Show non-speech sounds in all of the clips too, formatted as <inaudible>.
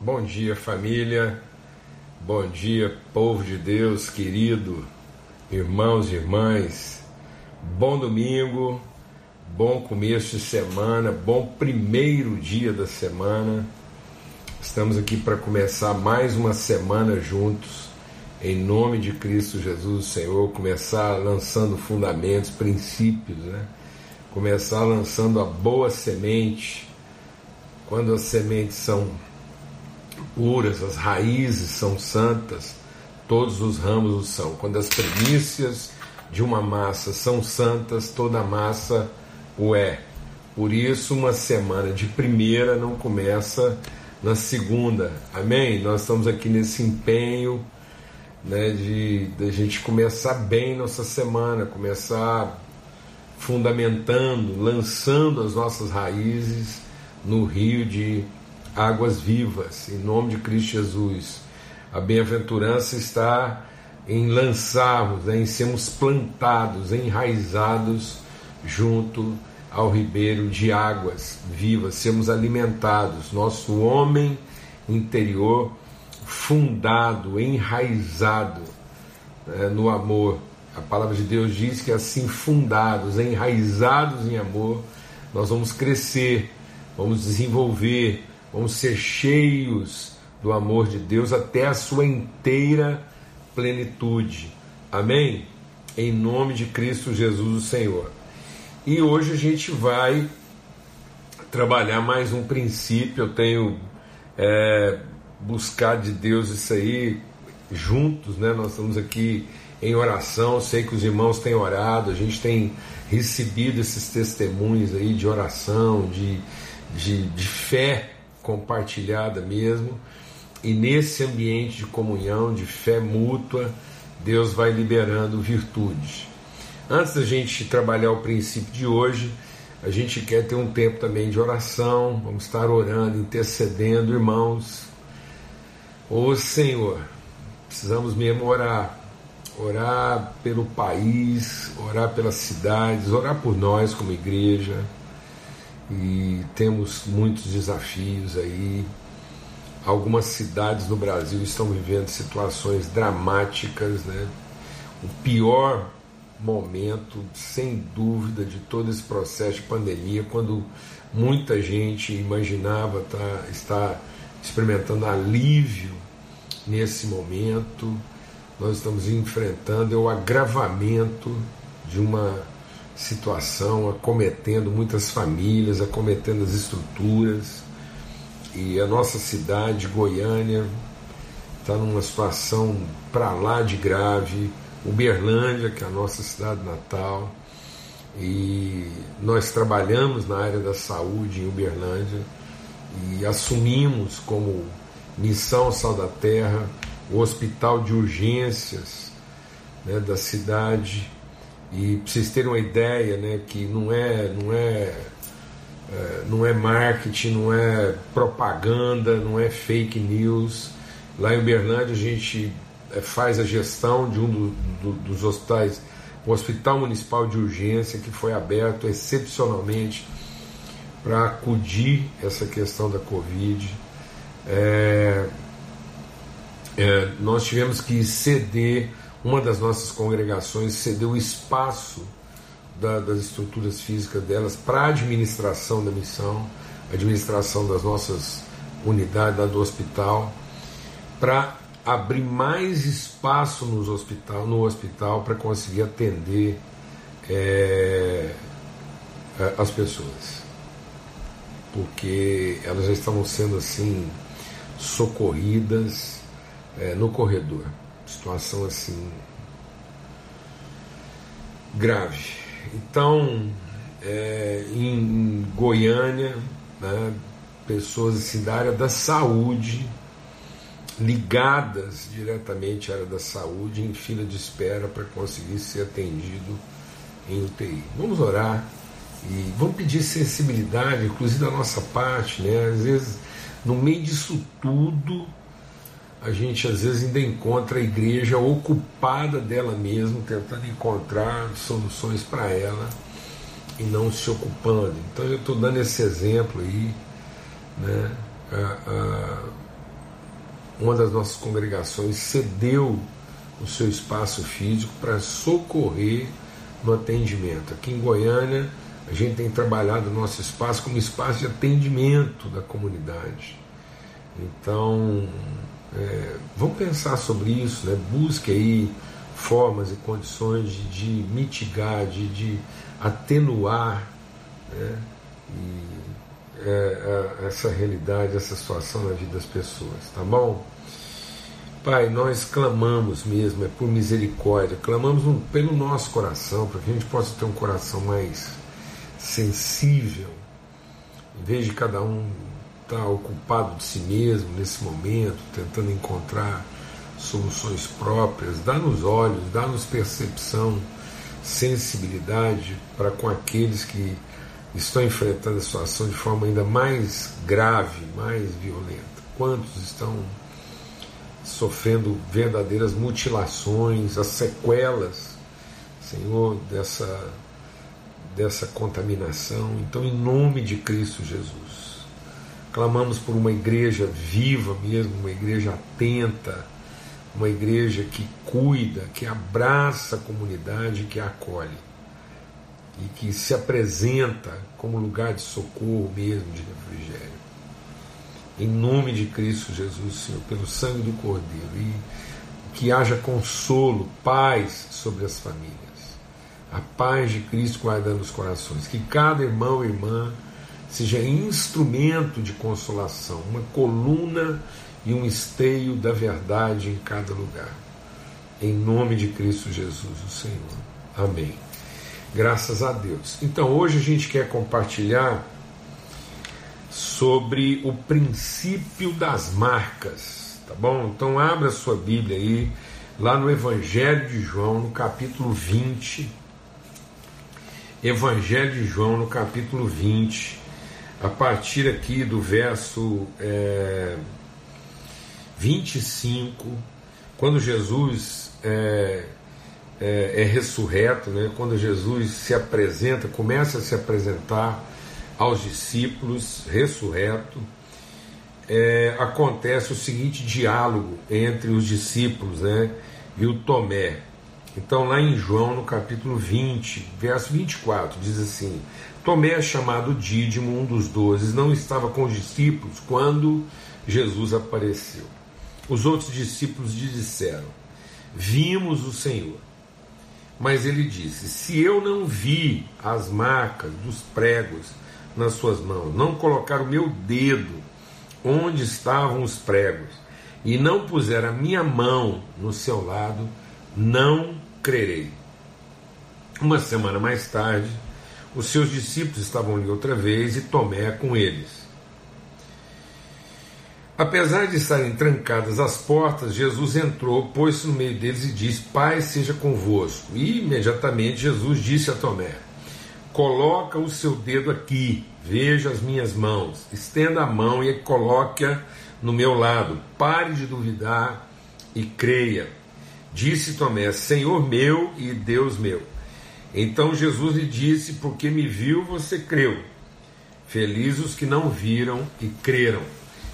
Bom dia, família. Bom dia, povo de Deus querido, irmãos e irmãs. Bom domingo, bom começo de semana, bom primeiro dia da semana. Estamos aqui para começar mais uma semana juntos, em nome de Cristo Jesus, Senhor. Começar lançando fundamentos, princípios, né? Começar lançando a boa semente. Quando as sementes são puras, as raízes são santas, todos os ramos o são. Quando as primícias de uma massa são santas, toda massa o é. Por isso, uma semana de primeira não começa na segunda. Amém? Nós estamos aqui nesse empenho né, de, de a gente começar bem nossa semana, começar fundamentando, lançando as nossas raízes no rio de águas vivas, em nome de Cristo Jesus. A bem-aventurança está em lançarmos, né, em sermos plantados, enraizados junto ao ribeiro de águas vivas, sermos alimentados, nosso homem interior fundado, enraizado né, no amor. A palavra de Deus diz que assim fundados, enraizados em amor, nós vamos crescer, vamos desenvolver, Vamos ser cheios do amor de Deus até a sua inteira plenitude. Amém? Em nome de Cristo Jesus, o Senhor. E hoje a gente vai trabalhar mais um princípio. Eu tenho é, buscado de Deus isso aí juntos, né? Nós estamos aqui em oração. Sei que os irmãos têm orado, a gente tem recebido esses testemunhos aí de oração, de, de, de fé compartilhada mesmo, e nesse ambiente de comunhão, de fé mútua, Deus vai liberando virtudes. Antes da gente trabalhar o princípio de hoje, a gente quer ter um tempo também de oração, vamos estar orando, intercedendo, irmãos. Ô Senhor, precisamos mesmo orar, orar pelo país, orar pelas cidades, orar por nós como igreja e temos muitos desafios aí. Algumas cidades no Brasil estão vivendo situações dramáticas, né? O pior momento, sem dúvida, de todo esse processo de pandemia, quando muita gente imaginava tá, estar experimentando alívio nesse momento, nós estamos enfrentando é o agravamento de uma situação acometendo muitas famílias, acometendo as estruturas. E a nossa cidade, Goiânia, está numa situação para lá de grave. Uberlândia, que é a nossa cidade natal, e nós trabalhamos na área da saúde em Uberlândia e assumimos como missão Sal da Terra o hospital de urgências né, da cidade e para vocês terem uma ideia, né, que não é, não é, é, não é marketing, não é propaganda, não é fake news. Lá em Uberlândia a gente é, faz a gestão de um do, do, dos hospitais, o Hospital Municipal de Urgência, que foi aberto excepcionalmente para acudir essa questão da Covid. É, é, nós tivemos que ceder uma das nossas congregações cedeu espaço da, das estruturas físicas delas para a administração da missão, administração das nossas unidades do hospital, para abrir mais espaço nos hospital, no hospital para conseguir atender é, as pessoas. Porque elas já estavam sendo assim socorridas é, no corredor situação assim grave. Então, é, em Goiânia, né, pessoas assim, da área da saúde, ligadas diretamente à área da saúde, em fila de espera para conseguir ser atendido em UTI. Vamos orar e vamos pedir sensibilidade, inclusive da nossa parte, né? Às vezes, no meio disso tudo, a gente às vezes ainda encontra a igreja ocupada dela mesma, tentando encontrar soluções para ela e não se ocupando. Então eu estou dando esse exemplo aí, né? uma das nossas congregações cedeu o seu espaço físico para socorrer no atendimento. Aqui em Goiânia, a gente tem trabalhado o nosso espaço como espaço de atendimento da comunidade. Então, é, vamos pensar sobre isso, né? busque aí formas e condições de, de mitigar, de, de atenuar né? e, é, essa realidade, essa situação na vida das pessoas, tá bom? Pai, nós clamamos mesmo, é por misericórdia, clamamos um, pelo nosso coração, para que a gente possa ter um coração mais sensível, em vez de cada um estar tá ocupado de si mesmo nesse momento, tentando encontrar soluções próprias, dá-nos olhos, dá-nos percepção, sensibilidade para com aqueles que estão enfrentando a situação de forma ainda mais grave, mais violenta. Quantos estão sofrendo verdadeiras mutilações, as sequelas, Senhor, dessa, dessa contaminação. Então, em nome de Cristo Jesus, clamamos por uma igreja viva mesmo, uma igreja atenta, uma igreja que cuida, que abraça a comunidade, que a acolhe e que se apresenta como lugar de socorro mesmo, de refrigério. Em nome de Cristo Jesus, Senhor, pelo sangue do Cordeiro, e que haja consolo, paz sobre as famílias. A paz de Cristo guardando os corações. Que cada irmão e irmã seja instrumento de consolação, uma coluna e um esteio da verdade em cada lugar. Em nome de Cristo Jesus, o Senhor. Amém. Graças a Deus. Então hoje a gente quer compartilhar sobre o princípio das marcas, tá bom? Então abra sua Bíblia aí, lá no Evangelho de João, no capítulo 20. Evangelho de João, no capítulo 20, a partir aqui do verso é, 25, quando Jesus é, é, é ressurreto, né? quando Jesus se apresenta, começa a se apresentar aos discípulos, ressurreto, é, acontece o seguinte diálogo entre os discípulos né, e o Tomé. Então, lá em João, no capítulo 20, verso 24, diz assim: Tomé, chamado Dídimo, um dos doze, não estava com os discípulos quando Jesus apareceu. Os outros discípulos lhe disseram: Vimos o Senhor. Mas ele disse: Se eu não vi as marcas dos pregos nas suas mãos, não colocar o meu dedo onde estavam os pregos, e não puser a minha mão no seu lado, não crerei. Uma semana mais tarde, os seus discípulos estavam ali outra vez e Tomé com eles. Apesar de estarem trancadas as portas, Jesus entrou, pôs-se no meio deles e disse: Pai seja convosco. E imediatamente Jesus disse a Tomé: Coloca o seu dedo aqui, veja as minhas mãos, estenda a mão e coloque-a no meu lado. Pare de duvidar e creia. Disse Tomé: Senhor meu e Deus meu. Então Jesus lhe disse: Porque me viu, você creu. Felizes os que não viram e creram.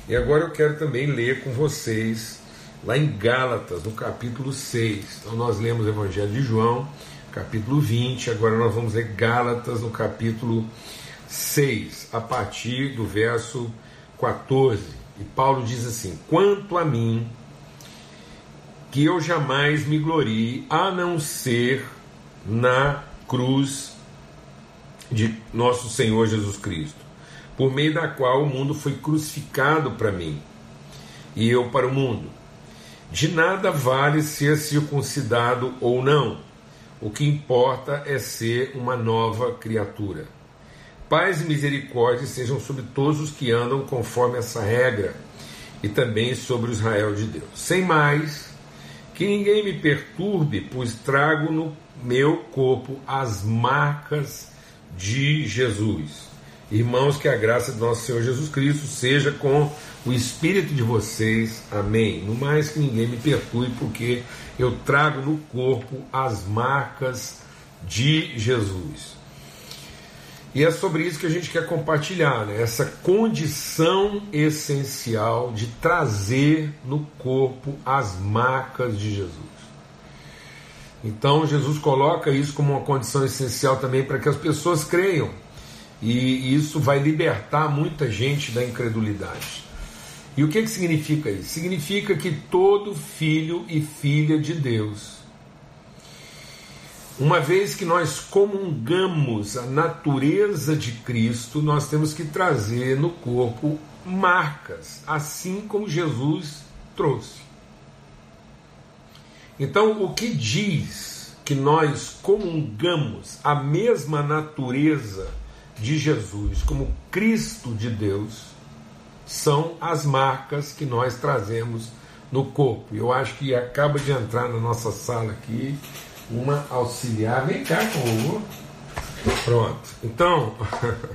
E agora eu quero também ler com vocês lá em Gálatas, no capítulo 6. Então nós lemos o Evangelho de João, capítulo 20, agora nós vamos ler Gálatas no capítulo 6, a partir do verso 14. E Paulo diz assim: Quanto a mim, que eu jamais me glorie, a não ser na cruz de nosso Senhor Jesus Cristo por meio da qual o mundo foi crucificado para mim e eu para o mundo. De nada vale ser circuncidado ou não, o que importa é ser uma nova criatura. Paz e misericórdia sejam sobre todos os que andam conforme essa regra e também sobre o Israel de Deus. Sem mais, que ninguém me perturbe, pois trago no meu corpo as marcas de Jesus. Irmãos, que a graça do nosso Senhor Jesus Cristo seja com o espírito de vocês. Amém. No mais que ninguém me perturbe, porque eu trago no corpo as marcas de Jesus. E é sobre isso que a gente quer compartilhar, né? essa condição essencial de trazer no corpo as marcas de Jesus. Então Jesus coloca isso como uma condição essencial também para que as pessoas creiam. E isso vai libertar muita gente da incredulidade. E o que, que significa isso? Significa que todo filho e filha de Deus uma vez que nós comungamos a natureza de Cristo, nós temos que trazer no corpo marcas, assim como Jesus trouxe. Então, o que diz que nós comungamos a mesma natureza de Jesus como Cristo de Deus são as marcas que nós trazemos no corpo. Eu acho que acaba de entrar na nossa sala aqui uma auxiliar. Vem cá, Hugo. Pronto. Então,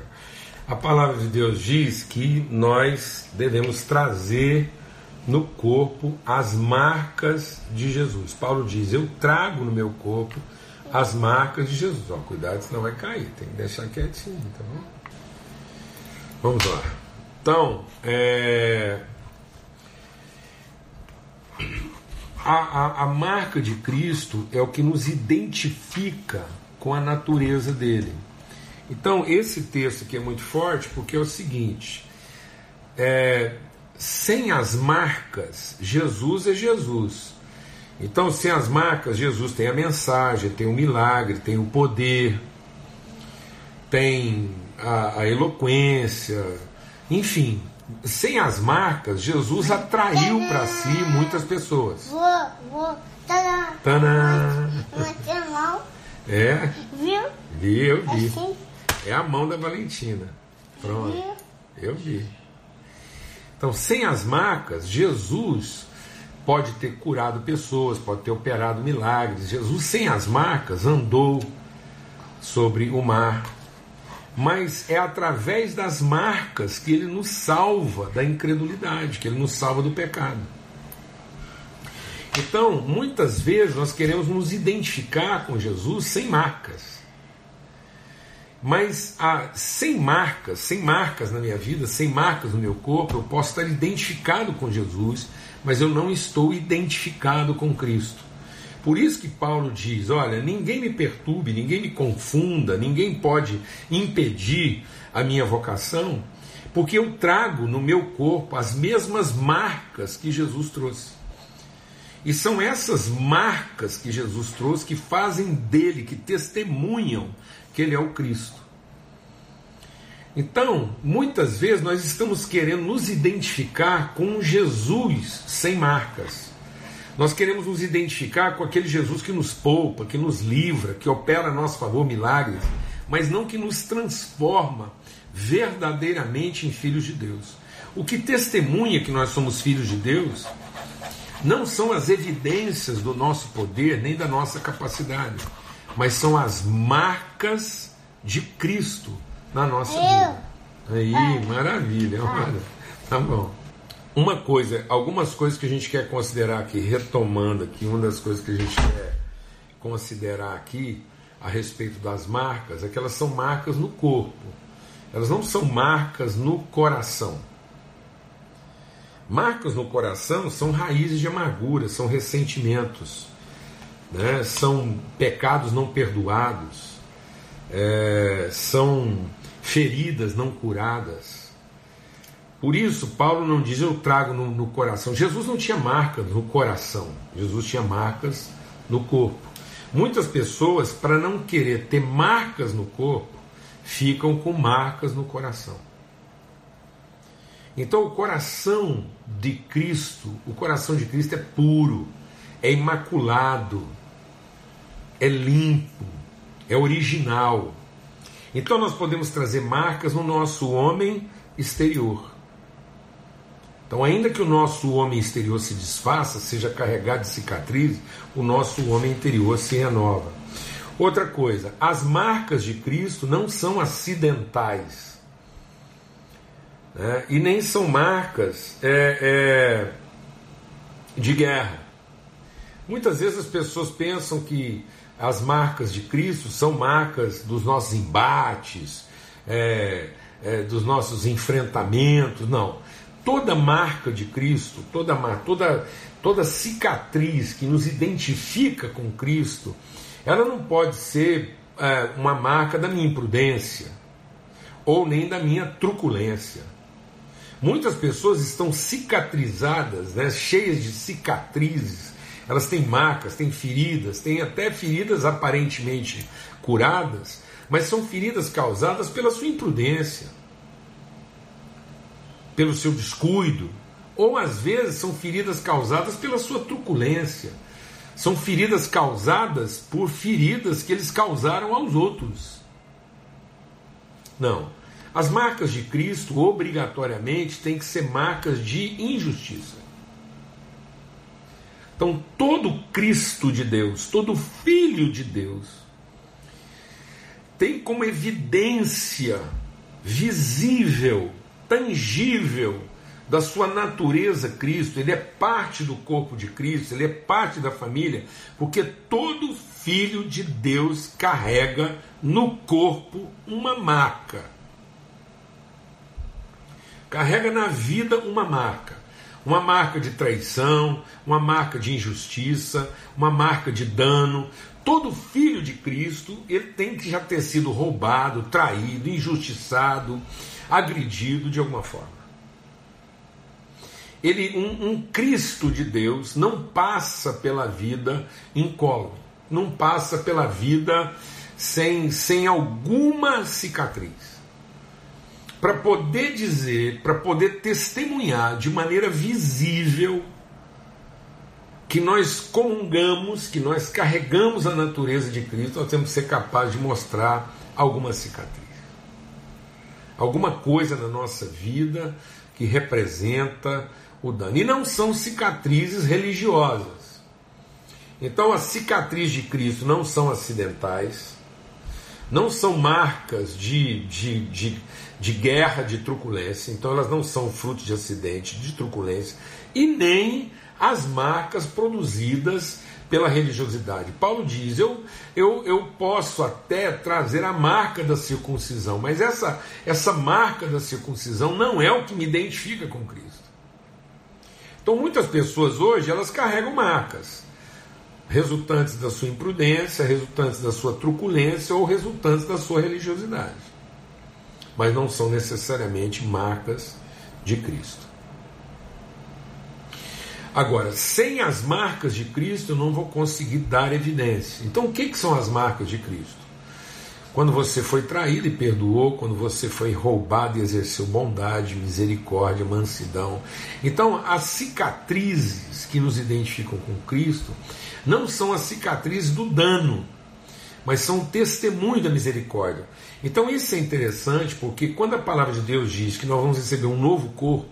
<laughs> a palavra de Deus diz que nós devemos trazer no corpo as marcas de Jesus. Paulo diz: Eu trago no meu corpo as marcas de Jesus. Ó, cuidado, senão vai cair. Tem que deixar quietinho. Então, vamos lá. Então, é, a, a, a marca de Cristo é o que nos identifica com a natureza dele. Então, esse texto aqui é muito forte porque é o seguinte: é, sem as marcas, Jesus é Jesus. Então, sem as marcas, Jesus tem a mensagem, tem o milagre, tem o poder, tem a, a eloquência, enfim, sem as marcas, Jesus atraiu para si muitas pessoas. Vou, vou, tanã. É. Viu? Vi, eu vi. Assim? É a mão da Valentina. Pronto. Eu vi. Então, sem as marcas, Jesus pode ter curado pessoas, pode ter operado milagres. Jesus, sem as marcas, andou sobre o mar, mas é através das marcas que ele nos salva da incredulidade, que ele nos salva do pecado. Então, muitas vezes nós queremos nos identificar com Jesus sem marcas. Mas ah, sem marcas, sem marcas na minha vida, sem marcas no meu corpo, eu posso estar identificado com Jesus, mas eu não estou identificado com Cristo. Por isso que Paulo diz: olha, ninguém me perturbe, ninguém me confunda, ninguém pode impedir a minha vocação, porque eu trago no meu corpo as mesmas marcas que Jesus trouxe. E são essas marcas que Jesus trouxe que fazem dele, que testemunham que ele é o Cristo. Então, muitas vezes nós estamos querendo nos identificar com Jesus sem marcas. Nós queremos nos identificar com aquele Jesus que nos poupa, que nos livra, que opera a nosso favor milagres, mas não que nos transforma verdadeiramente em filhos de Deus. O que testemunha que nós somos filhos de Deus não são as evidências do nosso poder nem da nossa capacidade, mas são as marcas de Cristo na nossa vida. Aí, maravilha, olha. Tá bom. Uma coisa, algumas coisas que a gente quer considerar aqui, retomando aqui, uma das coisas que a gente quer considerar aqui a respeito das marcas é que elas são marcas no corpo, elas não são marcas no coração. Marcas no coração são raízes de amargura, são ressentimentos, né? são pecados não perdoados, é, são feridas não curadas. Por isso, Paulo não diz eu trago no, no, coração. Jesus não tinha marcas no coração, Jesus tinha marcas no corpo. Muitas pessoas, para não querer ter marcas no corpo, ficam com marcas no coração. Então, o coração de Cristo, o coração de Cristo é puro, é imaculado, é limpo, é original. Então, nós podemos trazer marcas no nosso homem exterior então, ainda que o nosso homem exterior se desfaça, seja carregado de cicatrizes, o nosso homem interior se renova. Outra coisa, as marcas de Cristo não são acidentais. Né? E nem são marcas é, é, de guerra. Muitas vezes as pessoas pensam que as marcas de Cristo são marcas dos nossos embates, é, é, dos nossos enfrentamentos, não. Toda marca de Cristo, toda, toda, toda cicatriz que nos identifica com Cristo, ela não pode ser é, uma marca da minha imprudência ou nem da minha truculência. Muitas pessoas estão cicatrizadas, né, cheias de cicatrizes, elas têm marcas, têm feridas, têm até feridas aparentemente curadas, mas são feridas causadas pela sua imprudência, pelo seu descuido, ou às vezes são feridas causadas pela sua truculência, são feridas causadas por feridas que eles causaram aos outros. Não. As marcas de Cristo, obrigatoriamente, têm que ser marcas de injustiça. Então, todo Cristo de Deus, todo Filho de Deus, tem como evidência visível, tangível, da sua natureza Cristo, ele é parte do corpo de Cristo, ele é parte da família, porque todo filho de Deus carrega no corpo uma marca. Carrega na vida uma marca. Uma marca de traição, uma marca de injustiça, uma marca de dano. Todo filho de Cristo, ele tem que já ter sido roubado, traído, injustiçado, agredido de alguma forma ele um, um, Cristo de Deus não passa pela vida incólume, não passa pela vida sem, sem alguma cicatriz. Para poder dizer, para poder testemunhar de maneira visível que nós comungamos, que nós carregamos a natureza de Cristo, nós temos que ser capazes de mostrar alguma cicatriz. Alguma coisa na nossa vida que representa o dano. E não são cicatrizes religiosas. Então, as cicatrizes de Cristo não são acidentais, não são marcas de, de, de, de guerra, de truculência, então elas não são fruto de acidente, de truculência, e nem as marcas produzidas pela religiosidade. Paulo diz: eu, eu, eu posso até trazer a marca da circuncisão, mas essa, essa marca da circuncisão não é o que me identifica com Cristo. Então muitas pessoas hoje elas carregam marcas resultantes da sua imprudência, resultantes da sua truculência ou resultantes da sua religiosidade. Mas não são necessariamente marcas de Cristo. Agora, sem as marcas de Cristo, eu não vou conseguir dar evidência. Então, o que, que são as marcas de Cristo? Quando você foi traído e perdoou, quando você foi roubado e exerceu bondade, misericórdia, mansidão. Então, as cicatrizes que nos identificam com Cristo não são as cicatrizes do dano, mas são testemunho da misericórdia. Então, isso é interessante porque quando a palavra de Deus diz que nós vamos receber um novo corpo,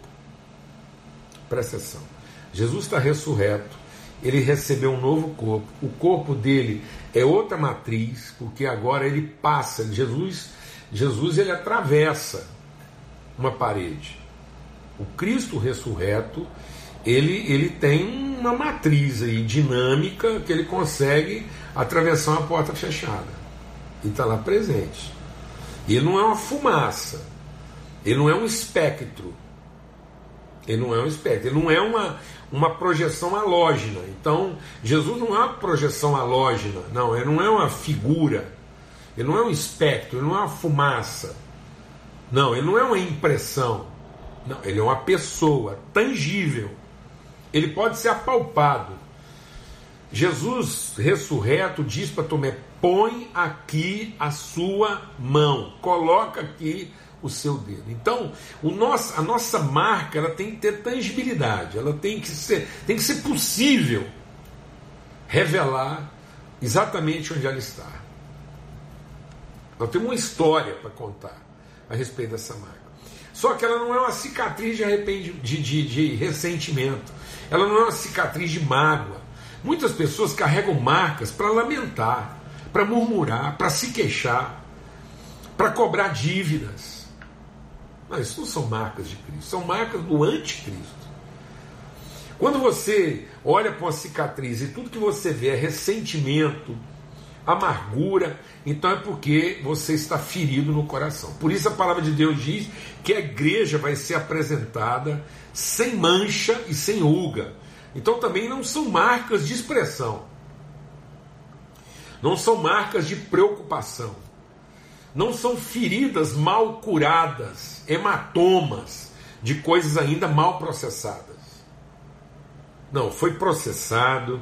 presta atenção, Jesus está ressurreto, ele recebeu um novo corpo, o corpo dele é outra matriz, porque agora ele passa, Jesus, Jesus ele atravessa uma parede. O Cristo ressurreto, ele, ele tem uma matriz aí dinâmica que ele consegue atravessar uma porta fechada. E está lá presente. Ele não é uma fumaça, ele não é um espectro. Ele não é um espectro, ele não é uma, uma projeção halógena. Então, Jesus não é uma projeção halógena, não, ele não é uma figura, ele não é um espectro, ele não é uma fumaça, não, ele não é uma impressão, não, ele é uma pessoa tangível, ele pode ser apalpado. Jesus ressurreto diz para Tomé: põe aqui a sua mão, coloca aqui o seu dedo. Então, o nosso, a nossa marca ela tem que ter tangibilidade, ela tem que ser, tem que ser possível revelar exatamente onde ela está. Nós temos uma história para contar a respeito dessa marca. Só que ela não é uma cicatriz de, arrepend... de, de, de ressentimento, ela não é uma cicatriz de mágoa. Muitas pessoas carregam marcas para lamentar, para murmurar, para se queixar, para cobrar dívidas. Mas isso não são marcas de Cristo, são marcas do anticristo. Quando você olha para uma cicatriz e tudo que você vê é ressentimento, amargura, então é porque você está ferido no coração. Por isso a palavra de Deus diz que a igreja vai ser apresentada sem mancha e sem ruga. Então também não são marcas de expressão, não são marcas de preocupação, não são feridas mal curadas, hematomas de coisas ainda mal processadas. Não, foi processado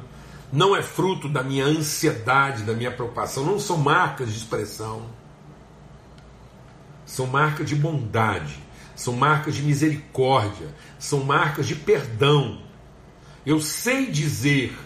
não é fruto da minha ansiedade, da minha preocupação, não são marcas de expressão. São marcas de bondade, são marcas de misericórdia, são marcas de perdão. Eu sei dizer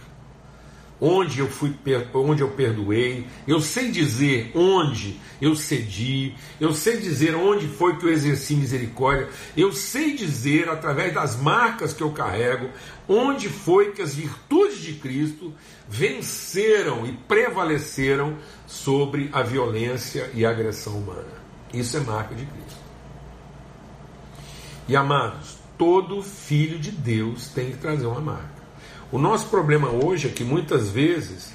onde eu fui onde eu perdoei, eu sei dizer onde eu cedi, eu sei dizer onde foi que eu exerci misericórdia, eu sei dizer através das marcas que eu carrego, onde foi que as virtudes de Cristo venceram e prevaleceram sobre a violência e a agressão humana. Isso é marca de Cristo. E amados, todo filho de Deus tem que trazer uma marca. O nosso problema hoje é que muitas vezes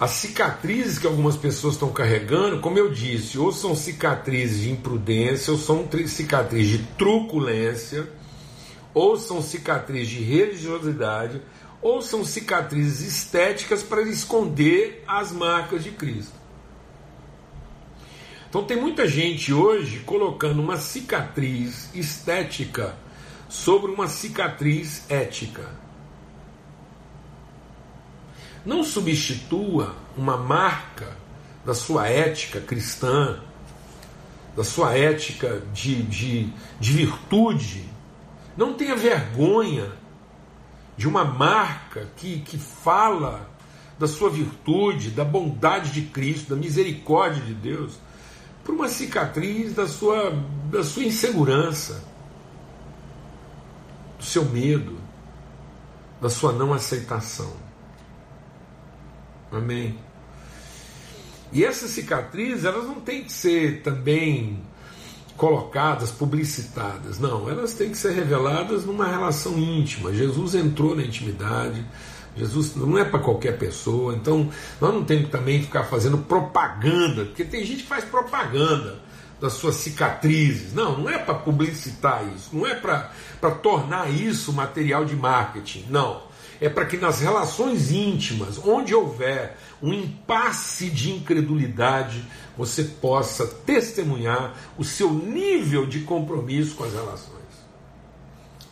as cicatrizes que algumas pessoas estão carregando, como eu disse, ou são cicatrizes de imprudência, ou são cicatrizes de truculência, ou são cicatrizes de religiosidade, ou são cicatrizes estéticas para esconder as marcas de Cristo. Então tem muita gente hoje colocando uma cicatriz estética sobre uma cicatriz ética. Não substitua uma marca da sua ética cristã, da sua ética de, de, de virtude. Não tenha vergonha de uma marca que, que fala da sua virtude, da bondade de Cristo, da misericórdia de Deus, por uma cicatriz da sua, da sua insegurança, do seu medo, da sua não aceitação. Amém. E essas cicatrizes, elas não têm que ser também colocadas, publicitadas. Não, elas têm que ser reveladas numa relação íntima. Jesus entrou na intimidade. Jesus não é para qualquer pessoa, então nós não temos que também ficar fazendo propaganda, porque tem gente que faz propaganda das suas cicatrizes. Não, não é para publicitar isso, não é para tornar isso material de marketing. Não é para que nas relações íntimas, onde houver um impasse de incredulidade, você possa testemunhar o seu nível de compromisso com as relações.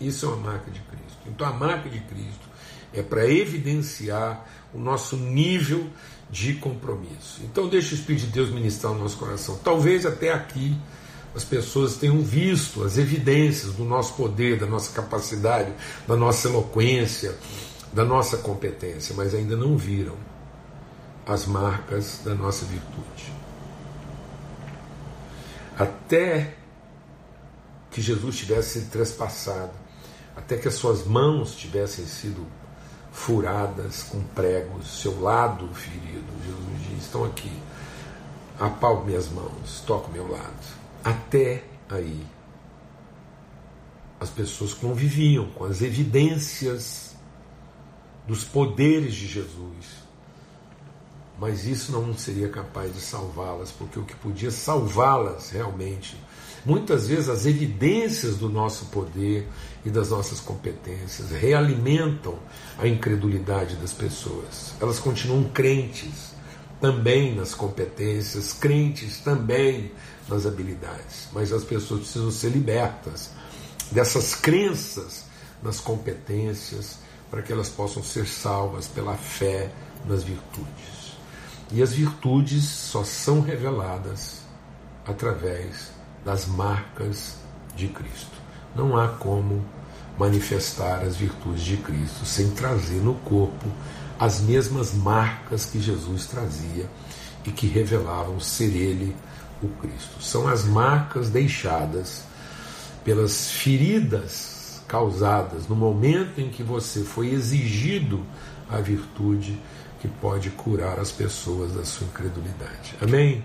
Isso é uma marca de Cristo. Então a marca de Cristo é para evidenciar o nosso nível de compromisso. Então deixa o Espírito de Deus ministrar o nosso coração. Talvez até aqui as pessoas tenham visto as evidências do nosso poder, da nossa capacidade, da nossa eloquência, da nossa competência, mas ainda não viram as marcas da nossa virtude. Até que Jesus tivesse sido trespassado, até que as suas mãos tivessem sido furadas com pregos, seu lado ferido. Jesus diz: estão aqui, apalpe minhas mãos, o meu lado. Até aí, as pessoas conviviam com as evidências dos poderes de Jesus. Mas isso não seria capaz de salvá-las, porque o que podia salvá-las realmente, muitas vezes as evidências do nosso poder e das nossas competências realimentam a incredulidade das pessoas. Elas continuam crentes também nas competências, crentes também nas habilidades, mas as pessoas precisam ser libertas dessas crenças nas competências para que elas possam ser salvas pela fé nas virtudes. E as virtudes só são reveladas através das marcas de Cristo. Não há como manifestar as virtudes de Cristo sem trazer no corpo as mesmas marcas que Jesus trazia e que revelavam ser Ele o Cristo. São as marcas deixadas pelas feridas causadas no momento em que você foi exigido a virtude que pode curar as pessoas da sua incredulidade. Amém?